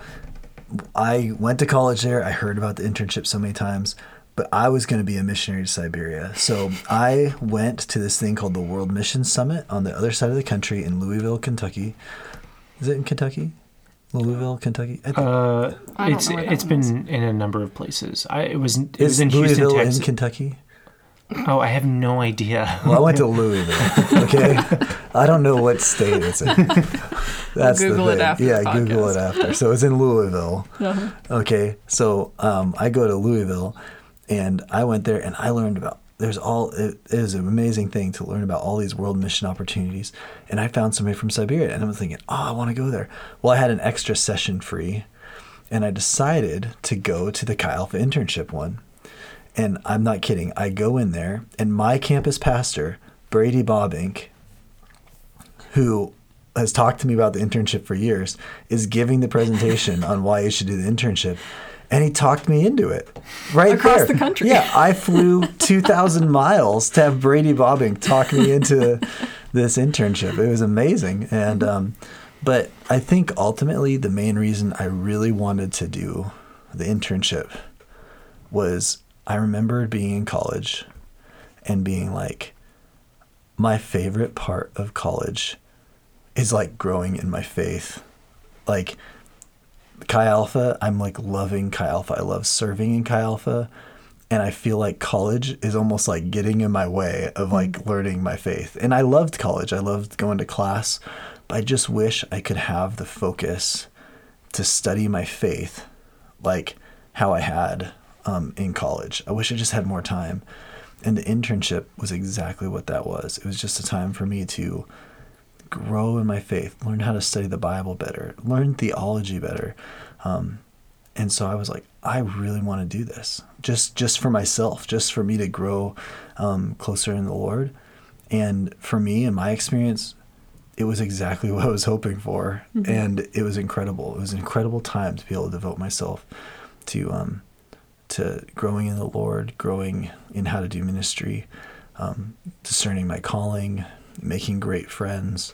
I went to college there. I heard about the internship so many times, but I was going to be a missionary to Siberia. So I went to this thing called the World Mission Summit on the other side of the country in Louisville, Kentucky. Is it in Kentucky? Louisville, Kentucky? I think. Uh, I don't it's know where that it's one been in a number of places. I it was it is was in Houston, Texas. in Kentucky? oh, I have no idea. Well, I went to Louisville. Okay, *laughs* I don't know what state it's in. *laughs* That's Google the it after Yeah, the Google it after. So it's in Louisville. Uh-huh. Okay, so um, I go to Louisville, and I went there, and I learned about. There's all. It is an amazing thing to learn about all these world mission opportunities, and I found somebody from Siberia, and I'm thinking, oh, I want to go there. Well, I had an extra session free, and I decided to go to the Chi Alpha internship one. And I'm not kidding. I go in there, and my campus pastor, Brady Bobbink, who has talked to me about the internship for years, is giving the presentation on why you should do the internship. And he talked me into it right Across there. the country. Yeah, I flew 2,000 *laughs* miles to have Brady Bobbink talk me into this internship. It was amazing. And, um, but I think ultimately the main reason I really wanted to do the internship was I remember being in college and being like, my favorite part of college is like growing in my faith. Like Chi Alpha, I'm like loving Chi Alpha. I love serving in Chi Alpha. And I feel like college is almost like getting in my way of like learning my faith. And I loved college. I loved going to class. But I just wish I could have the focus to study my faith like how I had um, in college. I wish I just had more time. And the internship was exactly what that was. It was just a time for me to grow in my faith, learn how to study the Bible better, learn theology better. Um, and so I was like, I really want to do this just just for myself, just for me to grow um, closer in the Lord. And for me, in my experience, it was exactly *laughs* what I was hoping for, and it was incredible. It was an incredible time to be able to devote myself to um, to growing in the Lord, growing in how to do ministry, um, discerning my calling, making great friends.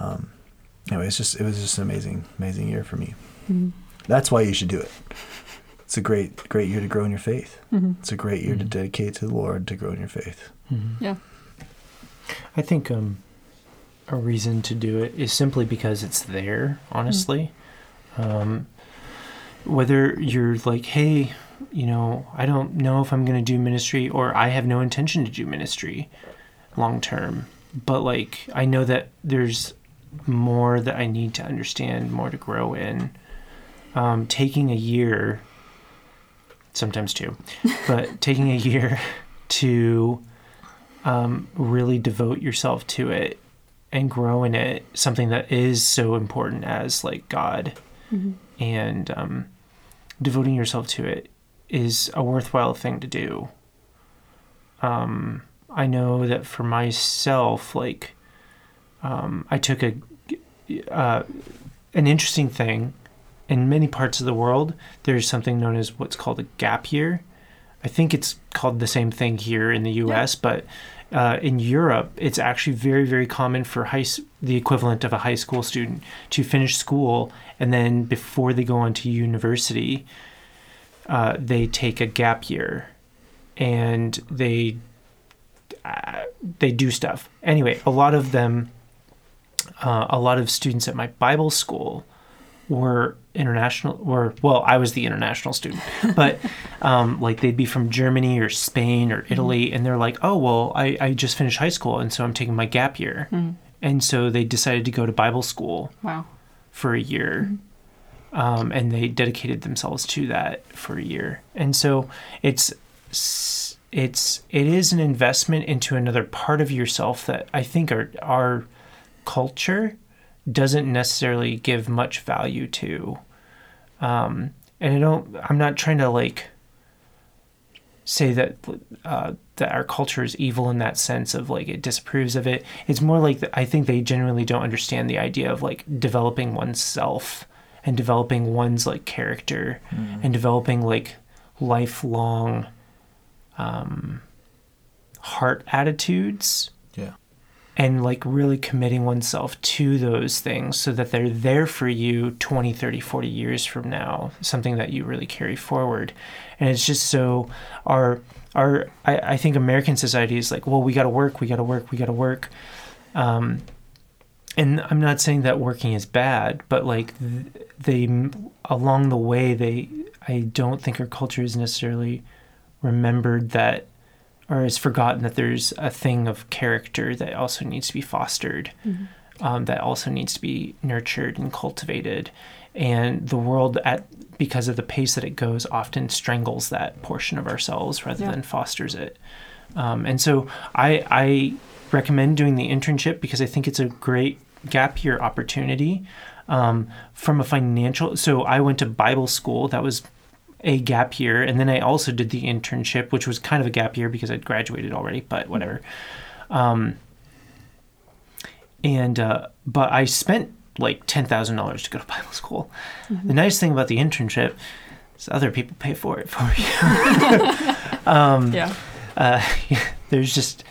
Um, anyway, it's just it was just an amazing, amazing year for me. That's why you should do it. It's a great, great year to grow in your faith. It's a great year to dedicate to the Lord to grow in your faith. Yeah. I think um, a reason to do it is simply because it's there. Honestly, um, whether you're like, hey, you know, I don't know if I'm going to do ministry, or I have no intention to do ministry long term, but like I know that there's more that I need to understand, more to grow in. Um, taking a year, sometimes two, *laughs* but taking a year to um, really devote yourself to it and grow in it, something that is so important as like God, and um, devoting yourself to it is a worthwhile thing to do. Um, I know that for myself, like, um, I took a uh, an interesting thing. In many parts of the world, there's something known as what's called a gap year. I think it's called the same thing here in the U.S., but uh, in Europe, it's actually very, very common for high the equivalent of a high school student to finish school and then before they go on to university, uh, they take a gap year and they uh, they do stuff. Anyway, a lot of them, uh, a lot of students at my Bible school were international. Were well, I was the international student, *laughs* but um, like they'd be from Germany or Spain or Italy, and they're like, "Oh, well, I, I just finished high school, and so I'm taking my gap year." And so they decided to go to Bible school Wow. for a year. Um, and they dedicated themselves to that for a year. And so it's it's it is an investment into another part of yourself that I think our our culture doesn't necessarily give much value to. Um, and I don't. I'm not trying to like say that uh, that our culture is evil in that sense of like it disapproves of it. It's more like that I think they genuinely don't understand the idea of like developing oneself and developing one's like character and developing like lifelong um, heart attitudes Yeah. and like really committing oneself to those things so that they're there for you 20 30 40 years from now something that you really carry forward and it's just so our our i, I think american society is like well we got to work we got to work we got to work um, and i'm not saying that working is bad but like th- they along the way they i don't think our culture is necessarily remembered that or has forgotten that there's a thing of character that also needs to be fostered, um, that also needs to be nurtured and cultivated. And the world, at because of the pace that it goes, often strangles that portion of ourselves rather Yeah. than fosters it. Um, and so I, I recommend doing the internship because I think it's a great gap year opportunity. Um, from a financial, so I went to Bible school. That was a gap year and then i also did the internship which was kind of a gap year because i'd graduated already but whatever um, and uh, but i spent like $10000 to go to bible school the nice thing about the internship is other people pay for it for you *laughs* um, Yeah. uh, yeah. there's just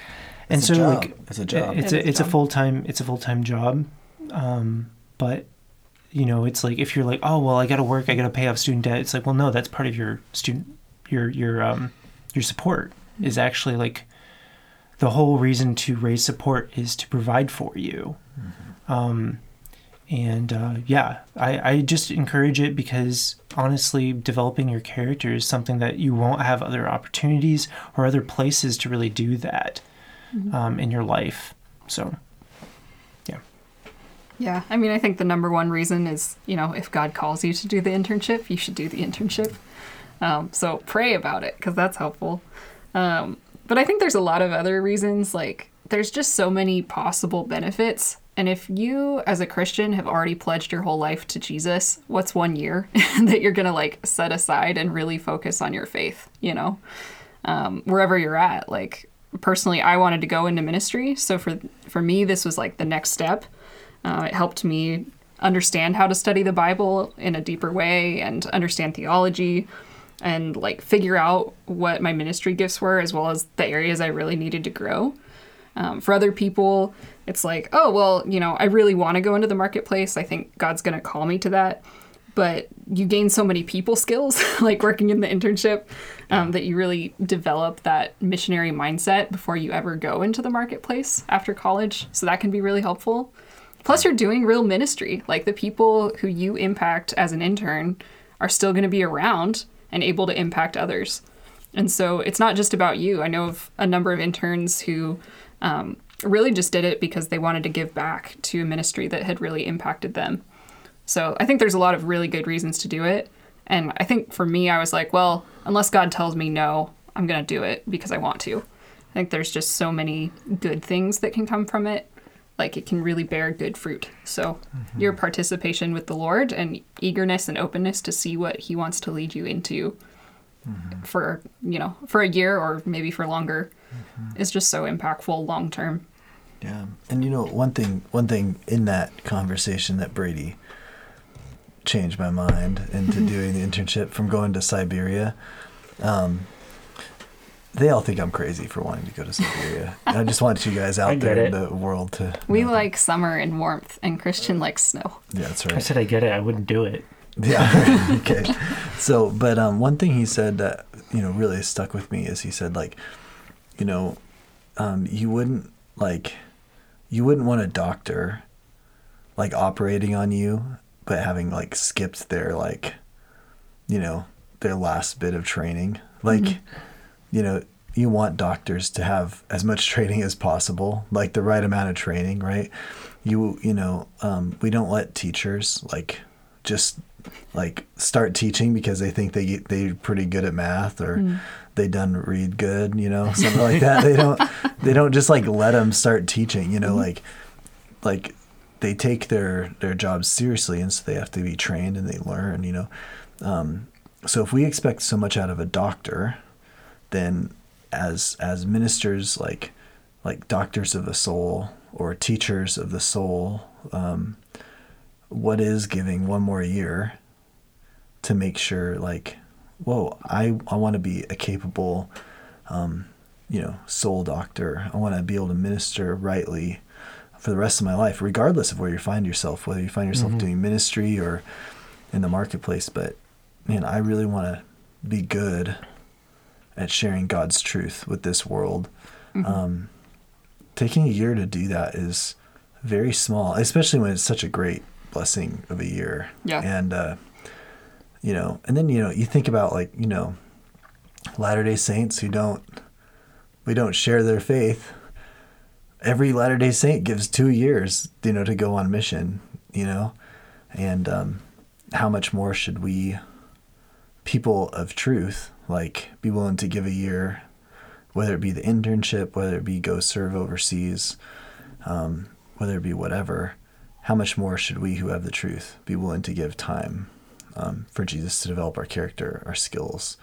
and It's so job. like it's a job. it's It a is it's a full time it's a full time job, um, but you know it's like if you're like oh well I got to work I got to pay off student debt it's like well no that's part of your student your your um your support is actually like the whole reason to raise support is to provide for you, um, and uh, yeah I I just encourage it because honestly developing your character is something that you won't have other opportunities or other places to really do that um, in your life. So, Yeah, I mean, I think the number one reason is, you know, if God calls you to do the internship, you should do the internship. Um, so pray about it because that's helpful. Um, but I think there's a lot of other reasons. Like, there's just so many possible benefits. And if you, as a Christian, have already pledged your whole life to Jesus, what's one year *laughs* that you're going to like set aside and really focus on your faith, you know, um, wherever you're at? Like, personally, I wanted to go into ministry. So for, for me, this was like the next step. Uh, it helped me understand how to study the Bible in a deeper way and understand theology and like figure out what my ministry gifts were as well as the areas I really needed to grow. Um, for other people, it's like, oh, well, you know, I really want to go into the marketplace. I think God's going to call me to that. but you gain so many people skills, *laughs* like working in the internship, um, that you really develop that missionary mindset before you ever go into the marketplace after college. So that can be really helpful. Plus, you're doing real ministry. Like the people who you impact as an intern are still going to be around and able to impact others. And so it's not just about you. I know of a number of interns who um, really just did it because they wanted to give back to a ministry that had really impacted them. So I think there's a lot of really good reasons to do it. And I think for me, I was like, well, unless God tells me no, I'm going to do it because I want to. I think there's just so many good things that can come from it. Like it can really bear good fruit. So mm-hmm. your participation with the Lord and eagerness and openness to see what He wants to lead you into mm-hmm. for, you know, for a year or maybe for longer mm-hmm. is just so impactful long term. Yeah, and you know one thing, one thing in that conversation that Brady changed my mind into *laughs* doing the internship from going to Siberia. Um, they all think I'm crazy for wanting to go to Siberia. *laughs* And I just want you guys out get there in the world to. We know. like summer and warmth, and Christian likes snow. Yeah, that's right. I said I get it. I wouldn't do it. Yeah. *laughs* *laughs* okay. So, but um, one thing he said that you know really stuck with me is he said like, you know, um, you wouldn't like, you wouldn't want a doctor, like operating on you, but having like skipped their like, you know, their last bit of training. Like, you know, you want doctors to have as much training as possible, like the right amount of training, right? You you know, um, we don't let teachers like just like start teaching because they think they they're pretty good at math or they done read good, you know, *laughs* something like that. They don't they don't just like let them start teaching, you know, like like they take their their jobs seriously and so they have to be trained and they learn, you know. Um, so if we expect so much out of a doctor, then as as ministers like like doctors of the soul or teachers of the soul um, what is giving one more year to make sure like whoa i i want to be a capable um, you know soul doctor. I want to be able to minister rightly for the rest of my life regardless of where you find yourself whether you find yourself doing ministry or in the marketplace. But man i really want to be good at sharing god's truth with this world um, taking a year to do that is very small, especially when it's such a great blessing of a year. Yeah. And uh, you know, and then you know, you think about like you know, Latter Day Saints who don't, we don't share their faith. Every Latter Day Saint gives two years, you know, to go on mission. You know, and um, how much more should we, people of truth, like be willing to give a year whether it be the internship, whether it be go serve overseas, um, whether it be whatever, how much more should we who have the truth be willing to give time um, for Jesus to develop our character, our skills,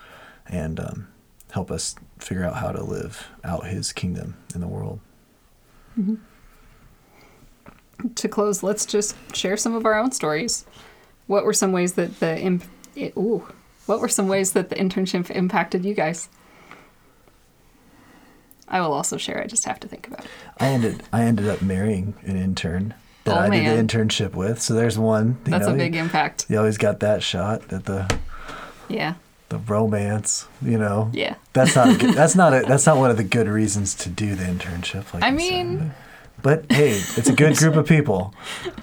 and um, help us figure out how to live out his kingdom in the world? To close, let's just share some of our own stories. What were some ways that the imp- it, ooh, what were some ways that the internship impacted you guys? I will also share. I just have to think about it. I ended I ended up marrying an intern that Oh, I man. did the internship with. So there's one. You That's know, a big impact. You always got that shot at the Yeah. the romance. You know. Yeah. That's not a good, that's not a, *laughs* that's not one of the good reasons to do the internship. Like I you said. mean, but hey, it's a good group of people.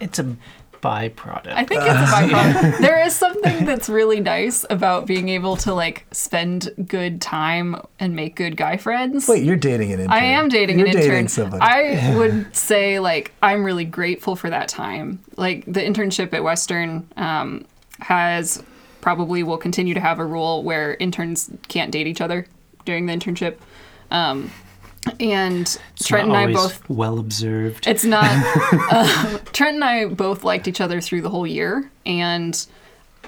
It's a byproduct. I think it's a *laughs* byproduct. there is something that's really nice about being able to like spend good time and make good guy friends. Wait, you're dating an intern. I am dating you're an intern. Somebody. I *laughs* would say like I'm really grateful for that time. Like the internship at Western um, has probably will continue to have a rule where interns can't date each other during the internship. Um, and It's Trent and I both well observed. it's not. *laughs* um, Trent and I both liked each other through the whole year, and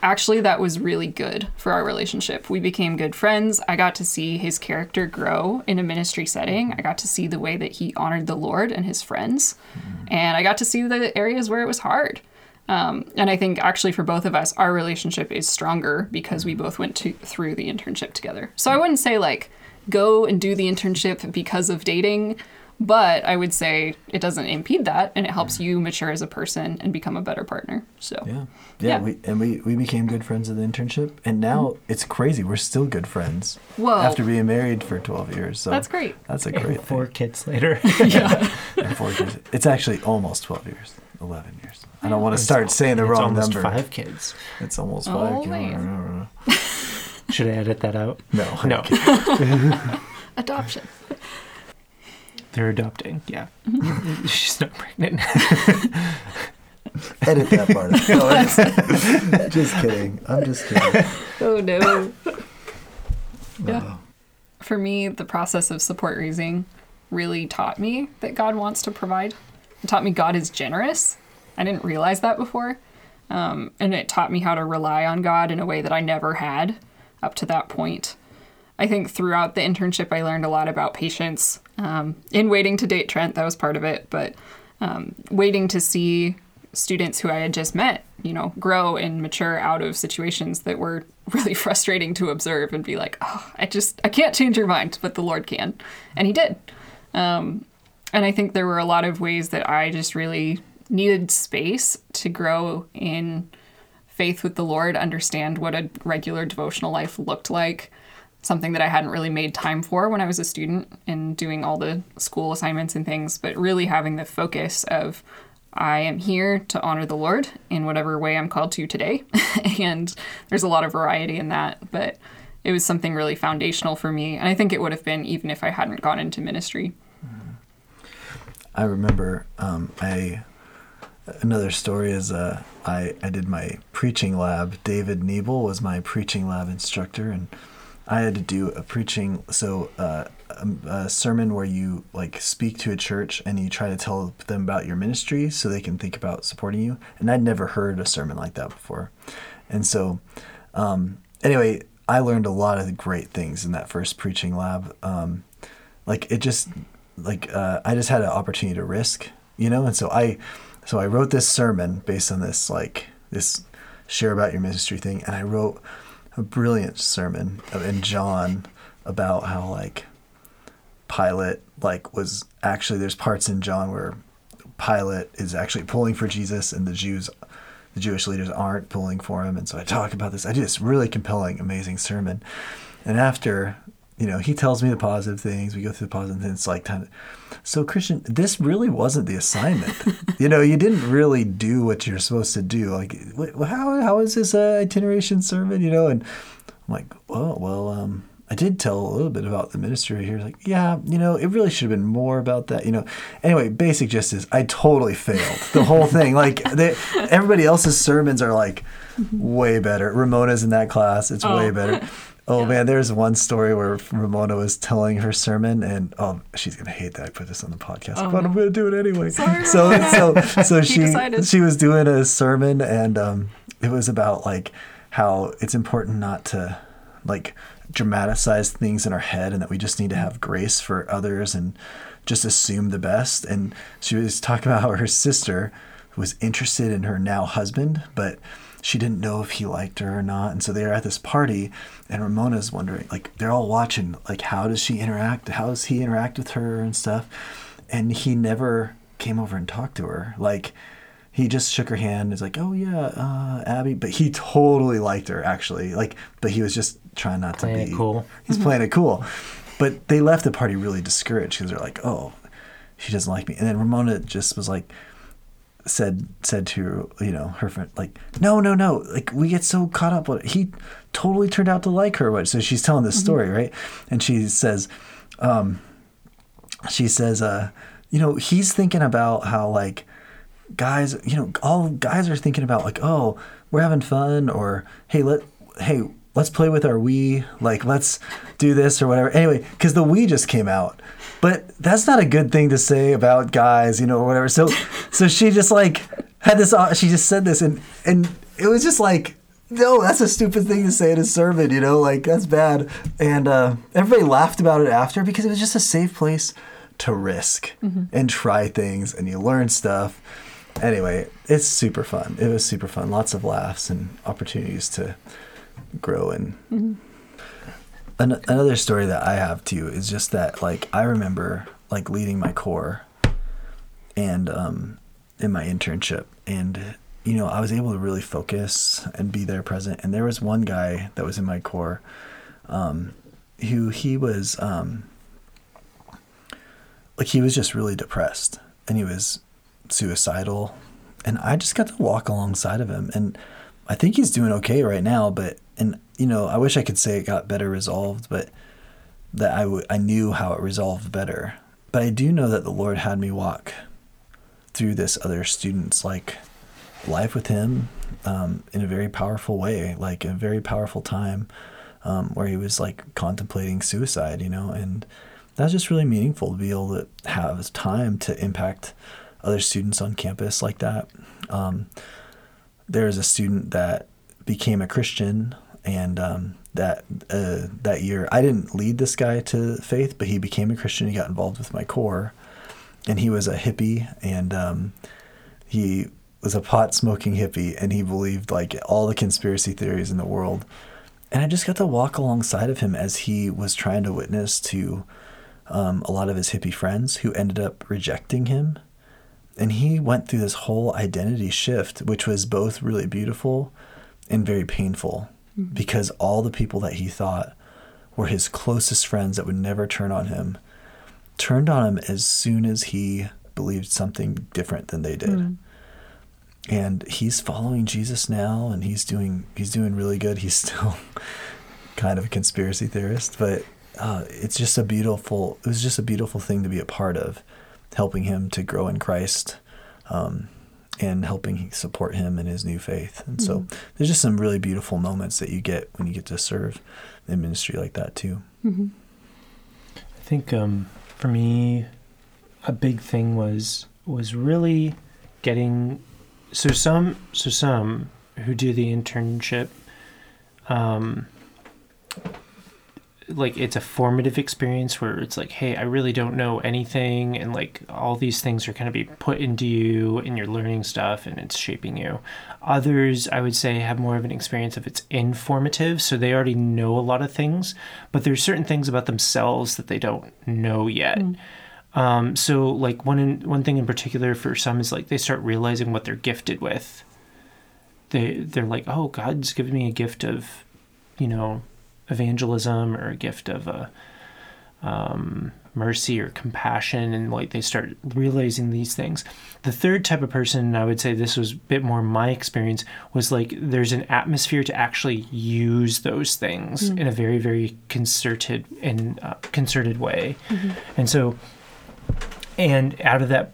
actually, that was really good for our relationship. We became good friends. I got to see his character grow in a ministry setting. I got to see the way that he honored the Lord and his friends, and I got to see the areas where it was hard. Um, and I think actually for both of us, our relationship is stronger because we both went to, through the internship together. So I wouldn't say like go and do the internship because of dating, but I would say it doesn't impede that and it helps you mature as a person and become a better partner. So, Yeah. Yeah. Yeah, we and we, we became good friends at the internship and now mm-hmm. it's crazy. We're still good friends. Whoa. After being married for twelve years. So That's great. That's a And great four thing. kids later. *laughs* *laughs* yeah. And four years. It's actually almost twelve years. Eleven years. I don't want to start saying the it's wrong almost number. Five kids. It's almost Oh, five. *laughs* man. Should I edit that out? No. No, *laughs* Adoption. they're adopting. Yeah, *laughs* she's not pregnant. *laughs* Edit that part. out. No, it's- just kidding. I'm just kidding. Oh no. Yeah. For me, the process of support raising really taught me that God wants to provide. It taught me God is generous. I didn't realize that before. Um, and it taught me how to rely on God in a way that I never had up to that point. I think throughout the internship, I learned a lot about patience. Um, in waiting to date Trent, that was part of it, but um, waiting to see students who I had just met, you know, grow and mature out of situations that were *laughs* really frustrating to observe and be like, oh, I just, I can't change your mind, but the Lord can. And He did. Um, and I think there were a lot of ways that I just really needed space to grow in faith with the Lord, understand what a regular devotional life looked like, something that I hadn't really made time for when I was a student and doing all the school assignments and things, but really having the focus of I am here to honor the Lord in whatever way I'm called to today. *laughs* and there's a lot of variety in that, but it was something really foundational for me. And I think it would have been even if I hadn't gone into ministry. I remember um, I another story is uh, I I did my preaching lab. David Niebel was my preaching lab instructor, and I had to do a preaching so uh, a, a sermon where you like speak to a church and you try to tell them about your ministry so they can think about supporting you. And I'd never heard a sermon like that before, and so um, anyway, I learned a lot of great things in that first preaching lab. Um, like it just like uh, I just had an opportunity to risk, you know, and so I so I wrote this sermon based on this like this share about your ministry thing, and I wrote a brilliant sermon in John about how like Pilate like was actually there's parts in John where Pilate is actually pulling for Jesus and the Jews the Jewish leaders aren't pulling for him. And so I talk about this. I do this really compelling amazing sermon. And after you know he tells me the positive things we go through the positive things it's like time to, so Christian this really wasn't the assignment you know you didn't really do what you're supposed to do like how how is this uh, itineration sermon you know and I'm like oh well um I did tell a little bit about the ministry here. Like, yeah, you know, it really should have been more about that. You know, anyway, basic gist is I totally failed the whole *laughs* thing. Like, they, everybody else's sermons are like way better. Ramona's in that class; it's way Oh. better. Oh man, there's one story where Ramona was telling her sermon, and oh, she's gonna hate that I put this on the podcast, Oh, but I'm gonna do it anyway. Sorry, so, so, so *laughs* She she decided. she was doing a sermon, and um, it was about like how it's important not to like dramatize things in our head and that we just need to have grace for others and just assume the best. And she was talking about how her sister was interested in her now husband but she didn't know if he liked her or not. And so they were at this party and ramona's wondering like they're all watching like how does she interact? How does he interact with her and stuff? And he never came over and talked to her. Like he just shook her hand and was like oh yeah uh, abby. But he totally liked her actually. Like but he was just trying not Playing to be cool. he's playing it cool. But they left the party really discouraged because they're like oh she doesn't like me. And then ramona just was like said said to you know her friend like no no no like we get so caught up with it. he totally turned out to like her so she's telling this story right? And she says um she says uh you know he's thinking about how like guys you know all guys are thinking about like oh we're having fun or hey let hey let's play with our Wii like let's do this or whatever. Anyway because the Wii just came out but that's not a good thing to say about guys you know or whatever. So so she just like had this uh, she just said this and and it was just like no that's a stupid thing to say in a sermon you know like that's bad. And uh, everybody laughed about it after because it was just a safe place to risk and try things and you learn stuff. Anyway, it's super fun. It was super fun. Lots of laughs and opportunities to grow and An- another story that I have too is just that like I remember like leading my core and um in my internship and you know I was able to really focus and be there present. And there was one guy that was in my core um who he was um like he was just really depressed and he was suicidal. And I just got to walk alongside of him. And I think he's doing okay right now but and you know I wish I could say it got better resolved but that I w- I knew how it resolved better but I do know that the Lord had me walk through this other student's like life with him um, in a very powerful way like a very powerful time um, where he was like contemplating suicide you know and that's just really meaningful to be able to have time to impact other students on campus like that. Um, a student that became a Christian, and um, that uh, that year I didn't lead this guy to faith, but he became a Christian. He got involved with my core, and he was a hippie, and um, he was a pot smoking hippie, and he believed like all the conspiracy theories in the world. And I just got to walk alongside of him as he was trying to witness to um, a lot of his hippie friends who ended up rejecting him. And he went through this whole identity shift, which was both really beautiful and very painful mm-hmm. because all the people that he thought were his closest friends that would never turn on him turned on him as soon as he believed something different than they did. Mm-hmm. And he's following Jesus now and he's doing he's doing really good. He's *laughs* still kind of a conspiracy theorist, but uh, it's just a beautiful it was just a beautiful thing to be a part of helping him to grow in christ um, and helping support him in his new faith and so mm-hmm. there's just some really beautiful moments that you get when you get to serve in ministry like that too mm-hmm. i think um, for me a big thing was was really getting so some so some who do the internship um, like it's a formative experience where it's like hey i really don't know anything and like all these things are kind of be put into you and you're learning stuff and it's shaping you. Others i would say have more of an experience of it's informative so they already know a lot of things but there's certain things about themselves that they don't know yet. Mm. um, so like one in, one thing in particular for some is like they start realizing what they're gifted with. They they're like oh god's given me a gift of you know evangelism or a gift of a um, mercy or compassion and like they start realizing these things the third type of person i would say this was a bit more my experience was like there's an atmosphere to actually use those things mm-hmm. in a very very concerted and uh, concerted way mm-hmm. and so and out of that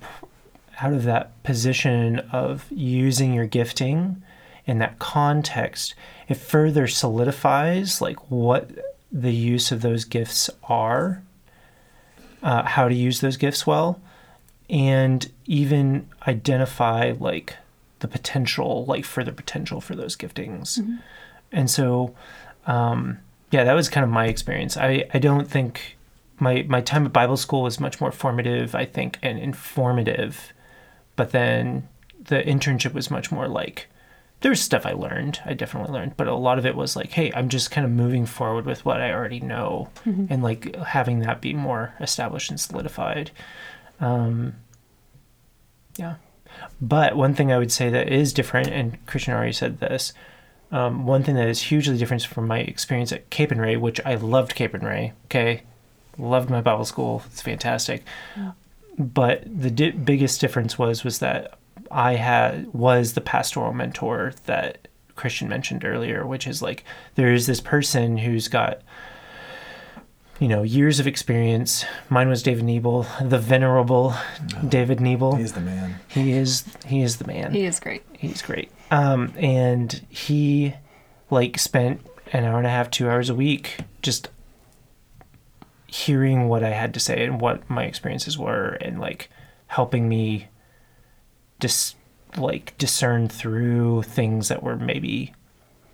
out of that position of using your gifting in that context, it further solidifies like what the use of those gifts are, uh, how to use those gifts well, and even identify like the potential, like further potential for those giftings. Mm-hmm. And so, um, yeah, that was kind of my experience. I, I don't think my my time at Bible school was much more formative, I think, and informative. But then the internship was much more like there's stuff I learned. I definitely learned, but a lot of it was like, hey, I'm just kind of moving forward with what I already know, mm-hmm. and like having that be more established and solidified. Um, yeah, but one thing I would say that is different, and Christian already said this. Um, one thing that is hugely different from my experience at Capernwray, which I loved Capernwray. Okay, loved my Bible school. It's fantastic. Mm. But the di- biggest difference was was that I had was the pastoral mentor that Christian mentioned earlier, which is like there is this person who's got you know years of experience. Mine was David Nebel, the venerable oh, David Nebel. He's the man. He is he is the man. He is great. He's great. Um, and he like spent an hour and a half, two hours a week just hearing what I had to say and what my experiences were and like helping me dis like discern through things that were maybe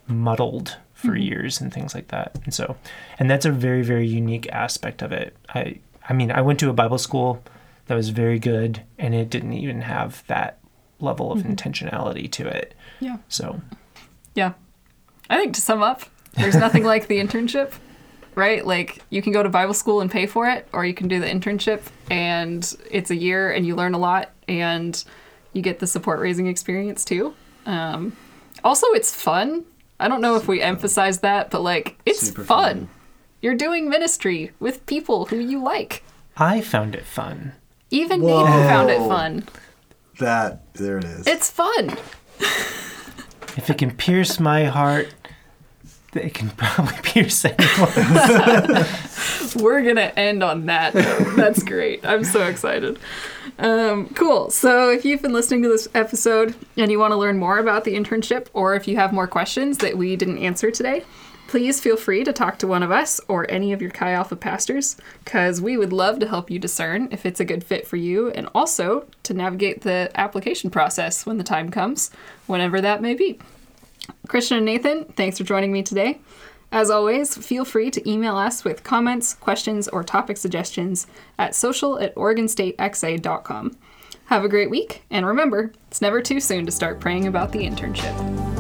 muddled for mm-hmm. years and things like that. And so, and that's a very very unique aspect of it. I I mean, I went to a Bible school that was very good and it didn't even have that level of mm-hmm. intentionality to it. Yeah. So, yeah. I think to sum up, there's nothing like the internship right? Like you can go to Bible school and pay for it, or you can do the internship and it's a year and you learn a lot and you get the support raising experience too. Um, also, it's fun. I don't know if we emphasize that, but like it's fun. fun. You're doing ministry with people who you like. I found it fun. Even Nathan found it fun. That there it is. It's fun. If it can pierce my heart, it can probably *laughs* pierce anyone. We're gonna end on that. note. That's great. I'm so *laughs* excited. Um, cool. So if you've been listening to this episode and you want to learn more about the internship, or if you have more questions that we didn't answer today, please feel free to talk to one of us or any of your Chi Alpha pastors, because we would love to help you discern if it's a good fit for you, and also to navigate the application process when the time comes, whenever that may be. Christian and Nathan, thanks for joining me today. As always, feel free to email us with comments, questions, or topic suggestions at social at OregonStateXA.com. Have a great week, and remember, it's never too soon to start praying about the internship.